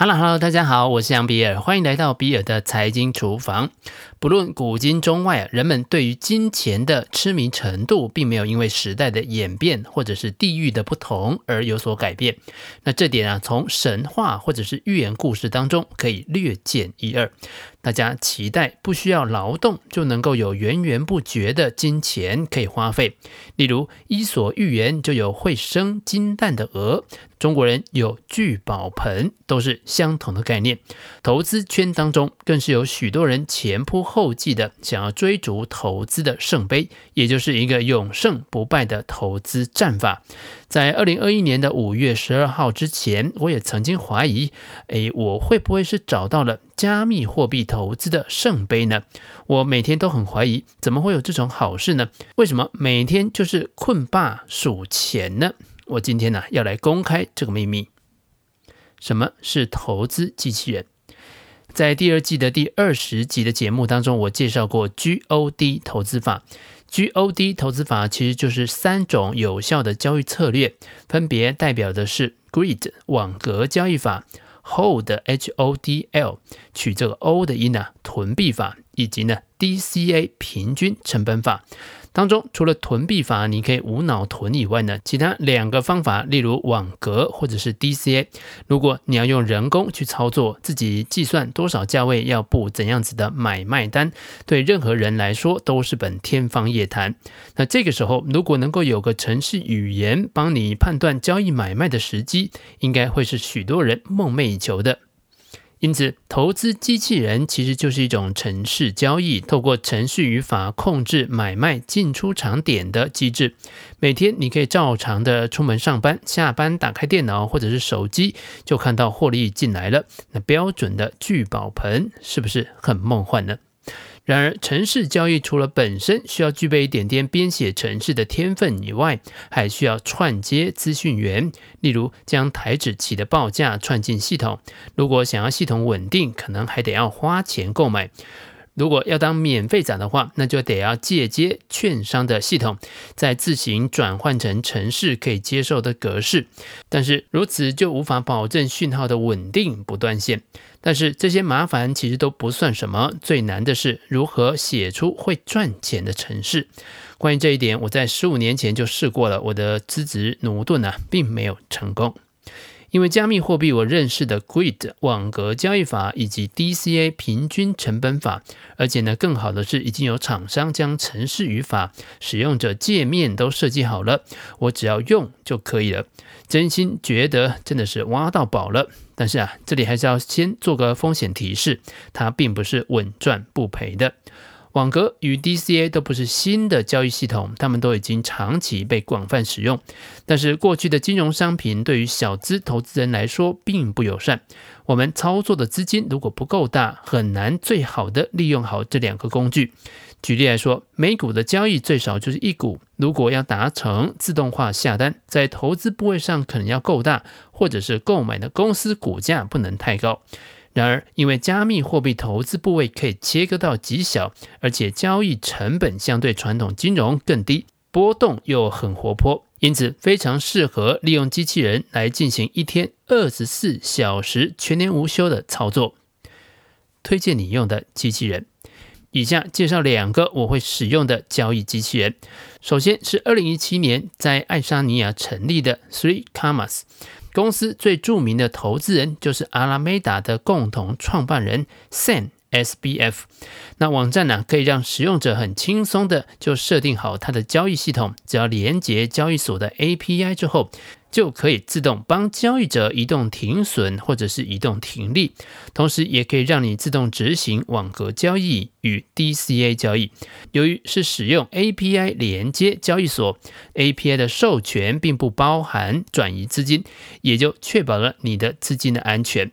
Hello，Hello，大家好，我是杨比尔，欢迎来到比尔的财经厨房。不论古今中外，人们对于金钱的痴迷程度，并没有因为时代的演变或者是地域的不同而有所改变。那这点啊，从神话或者是寓言故事当中可以略见一二。大家期待不需要劳动就能够有源源不绝的金钱可以花费，例如《伊索寓言》就有会生金蛋的鹅，中国人有聚宝盆，都是相同的概念。投资圈当中更是有许多人前仆后继的想要追逐投资的圣杯，也就是一个永胜不败的投资战法。在二零二一年的五月十二号之前，我也曾经怀疑，诶，我会不会是找到了加密货币投资的圣杯呢？我每天都很怀疑，怎么会有这种好事呢？为什么每天就是困霸数钱呢？我今天呢，要来公开这个秘密。什么是投资机器人？在第二季的第二十集的节目当中，我介绍过 GOD 投资法。GOD 投资法其实就是三种有效的交易策略，分别代表的是 Grid 网格交易法、Hold H O D L 取这个 O 的音呢囤币法，以及呢 DCA 平均成本法。当中除了囤币法，你可以无脑囤以外呢，其他两个方法，例如网格或者是 DCA，如果你要用人工去操作，自己计算多少价位要布怎样子的买卖单，对任何人来说都是本天方夜谭。那这个时候，如果能够有个程式语言帮你判断交易买卖的时机，应该会是许多人梦寐以求的。因此，投资机器人其实就是一种程式交易，透过程序语法控制买卖进出场点的机制。每天你可以照常的出门上班，下班打开电脑或者是手机，就看到获利进来了。那标准的聚宝盆是不是很梦幻呢？然而，城市交易除了本身需要具备一点点编写城市的天分以外，还需要串接资讯源，例如将台指期的报价串进系统。如果想要系统稳定，可能还得要花钱购买。如果要当免费仔的话，那就得要借接券商的系统，再自行转换成程式可以接受的格式。但是如此就无法保证讯号的稳定不断线。但是这些麻烦其实都不算什么，最难的是如何写出会赚钱的程式。关于这一点，我在十五年前就试过了，我的资质駑钝呢，并没有成功。因为加密货币，我认识的 Grid 网格交易法以及 DCA 平均成本法，而且呢，更好的是已经有厂商将程式语法、使用者界面都设计好了，我只要用就可以了。真心觉得真的是挖到宝了。但是啊，这里还是要先做个风险提示，它并不是稳赚不赔的。网格与 DCA 都不是新的交易系统，它们都已经长期被广泛使用。但是过去的金融商品对于小资投资人来说并不友善。我们操作的资金如果不够大，很难最好的利用好这两个工具。举例来说，美股的交易最少就是一股，如果要达成自动化下单，在投资部位上可能要够大，或者是购买的公司股价不能太高。然而，因为加密货币投资部位可以切割到极小，而且交易成本相对传统金融更低，波动又很活泼，因此非常适合利用机器人来进行一天二十四小时全年无休的操作。推荐你用的机器人，以下介绍两个我会使用的交易机器人。首先是二零一七年在爱沙尼亚成立的 Three Commas。公司最著名的投资人就是阿拉梅达的共同创办人 Sam SBF。那网站呢，可以让使用者很轻松的就设定好它的交易系统，只要连接交易所的 API 之后，就可以自动帮交易者移动停损或者是移动停利，同时也可以让你自动执行网格交易与 DCA 交易。由于是使用 API 连接交易所，API 的授权并不包含转移资金，也就确保了你的资金的安全。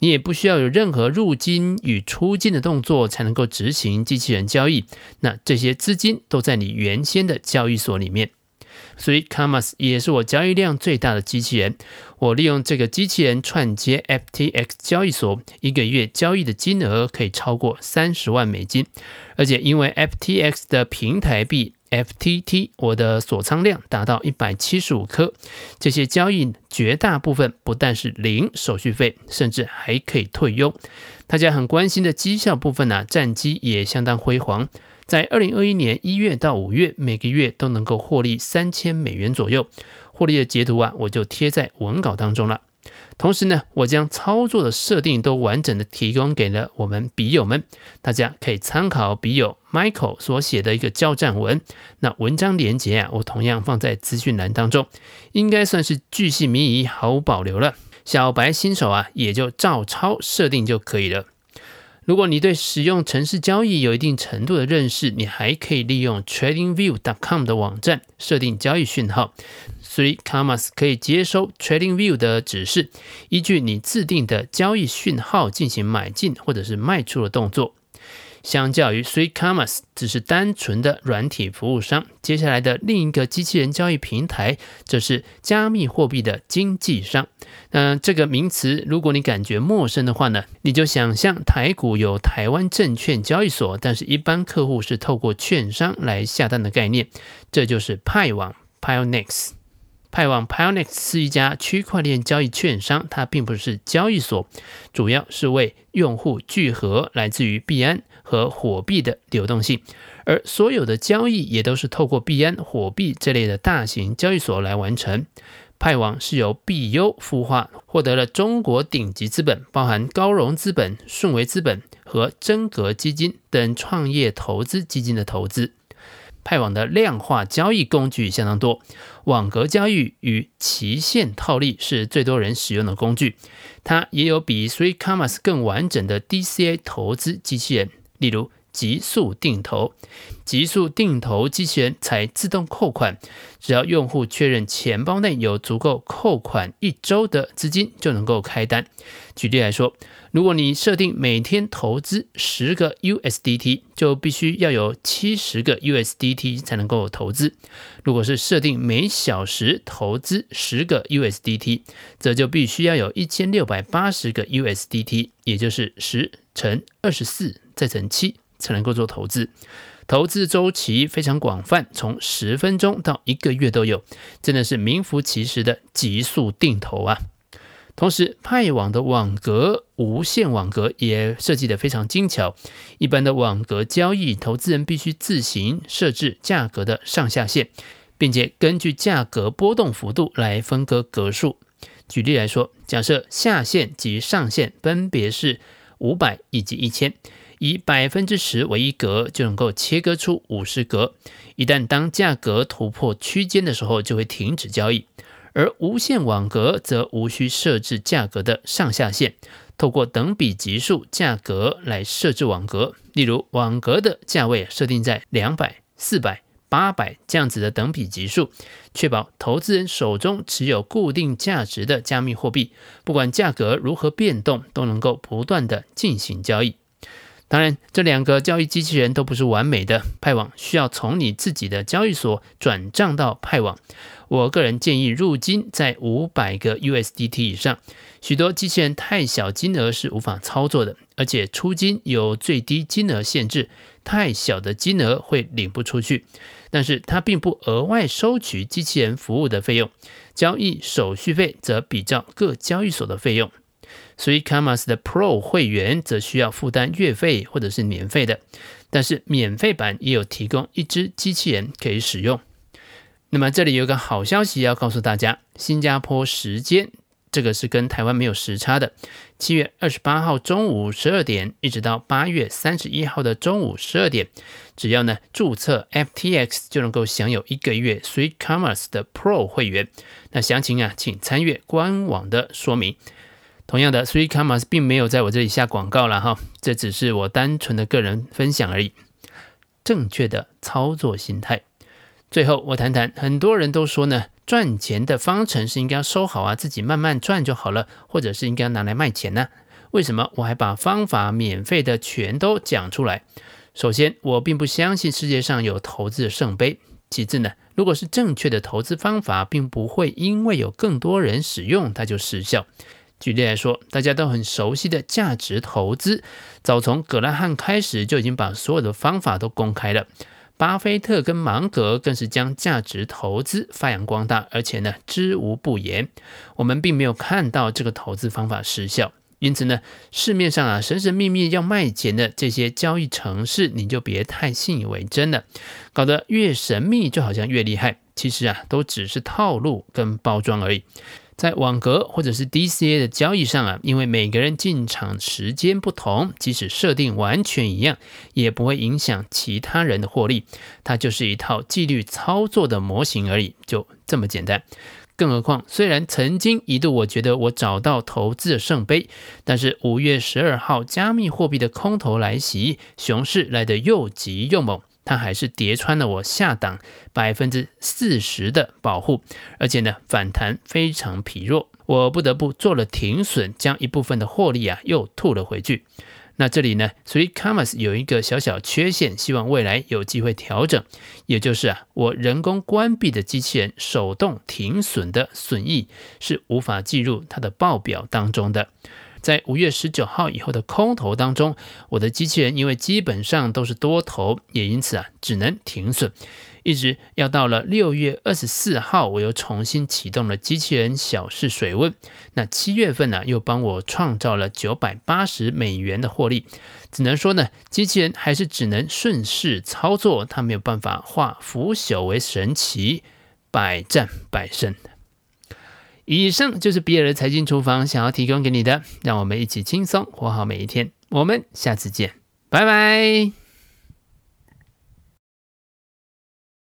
你也不需要有任何入金与出金的动作才能够执行机器人交易，那这些资金都在你原先的交易所里面。所以，Commas 也是我交易量最大的机器人。我利用这个机器人串接 FTX 交易所，一个月交易的金额可以超过三十万美金。而且，因为 FTX 的平台币 FTT，我的锁仓量达到一百七十五颗。这些交易绝大部分不但是零手续费，甚至还可以退佣。大家很关心的绩效部分呢、战绩也相当辉煌。在二零二一年一月到五月，每个月都能够获利三千美元左右。获利的截图啊，我就贴在文稿当中了。同时呢，我将操作的设定都完整的提供给了我们笔友们，大家可以参考笔友 Michael 所写的一个交战文。那文章连结啊，我同样放在资讯栏当中，应该算是巨细靡遗，毫无保留了。小白新手啊，也就照抄设定就可以了。如果你对使用城市交易有一定程度的认识，你还可以利用 TradingView.com 的网站设定交易讯号。Three Commas 可以接收 TradingView 的指示，依据你自定的交易讯号进行买进或者是卖出的动作。相较于 Three Commas 只是单纯的软体服务商，接下来的另一个机器人交易平台则是加密货币的经纪商。那这个名词，如果你感觉陌生的话呢，你就想象台股有台湾证券交易所，但是一般客户是透过券商来下单的概念，这就是派网 Pionex。派网 Pionex 是一家区块链交易券商，它并不是交易所，主要是为用户聚合来自于币安和火币的流动性，而所有的交易也都是透过币安、火币这类的大型交易所来完成。派网是由币优孵化，获得了中国顶级资本，包含高融资本、顺为资本和真格基金等创业投资基金的投资。派网的量化交易工具相当多，网格交易与期限套利是最多人使用的工具。它也有比 Three Commas 更完整的 DCA 投资机器人，例如极速定投。极速定投机器人才自动扣款，只要用户确认钱包内有足够扣款一周的资金，就能够开单。举例来说，如果你设定每天投资十个 USDT，就必须要有七十个 USDT 才能够投资；如果是设定每小时投资十个 USDT，则就必须要有一千六百八十个 USDT，也就是十乘二十四再乘七才能够做投资。投资周期非常广泛，从十分钟到一个月都有，真的是名副其实的极速定投啊！同时，派网的网格无限网格也设计得非常精巧。一般的网格交易，投资人必须自行设置价格的上下限，并且根据价格波动幅度来分割格数。举例来说，假设下限及上限分别是五百以及一千，以百分之十为一格，就能够切割出五十格。一旦当价格突破区间的时候，就会停止交易。而无限网格则无需设置价格的上下限，透过等比级数价格来设置网格。例如，网格的价位设定在两百、四百、八百这样子的等比级数，确保投资人手中持有固定价值的加密货币，不管价格如何变动，都能够不断地进行交易。当然，这两个交易机器人都不是完美的。派网需要从你自己的交易所转账到派网。我个人建议入金在五百个 USDT 以上。许多机器人太小金额是无法操作的，而且出金有最低金额限制，太小的金额会领不出去。但是它并不额外收取机器人服务的费用，交易手续费则比照各交易所的费用。Three Commas 的 Pro 会员则需要负担月费或者是免费的，但是免费版也有提供一支机器人可以使用。那么这里有个好消息要告诉大家，新加坡时间这个是跟台湾没有时差的，七月二十八号中午十二点一直到八月三十一号的中午十二点，只要呢注册 FTX 就能够享有一个月 Three Commas 的 Pro 会员。那详情啊，请参阅官网的说明。同样的，Three Commas 并没有在我这里下广告了哈，这只是我单纯的个人分享而已。正确的操作心态。最后，我谈谈，很多人都说呢，赚钱的方程式应该收好啊，自己慢慢赚就好了，或者是应该拿来卖钱呢？为什么我还把方法免费的全都讲出来？首先，我并不相信世界上有投资的圣杯。其次呢，如果是正确的投资方法，并不会因为有更多人使用它就失效。举例来说，大家都很熟悉的价值投资，早从葛拉汉开始就已经把所有的方法都公开了。巴菲特跟芒格更是将价值投资发扬光大，而且呢，知无不言。我们并没有看到这个投资方法失效，因此呢，市面上啊神神秘秘要卖钱的这些交易程式，你就别太信以为真了。搞得越神秘，就好像越厉害，其实啊，都只是套路跟包装而已。在网格或者是 DCA 的交易上啊，因为每个人进场时间不同，即使设定完全一样，也不会影响其他人的获利。它就是一套纪律操作的模型而已，就这么简单。更何况，虽然曾经一度我觉得我找到投资的圣杯，但是五月十二号加密货币的空头来袭，熊市来得又急又猛。它还是跌穿了我下档百分之四十的保护，而且呢，反弹非常疲弱，我不得不做了停损，将一部分的获利啊又吐了回去。那这里呢，Three Comas 有一个小小缺陷，希望未来有机会调整，也就是啊，我人工关闭的机器人手动停损的损益是无法计入它的报表当中的。在五月十九号以后的空头当中，我的机器人因为基本上都是多头，也因此啊只能停损，一直要到了六月二十四号，我又重新启动了机器人小试水温。那七月份呢、又帮我创造了九百八十美元的获利。只能说呢，机器人还是只能顺势操作，它没有办法化腐朽为神奇，百战百胜。以上就是比尔的财经厨房想要提供给你的，让我们一起轻松活好每一天。我们下次见，拜拜。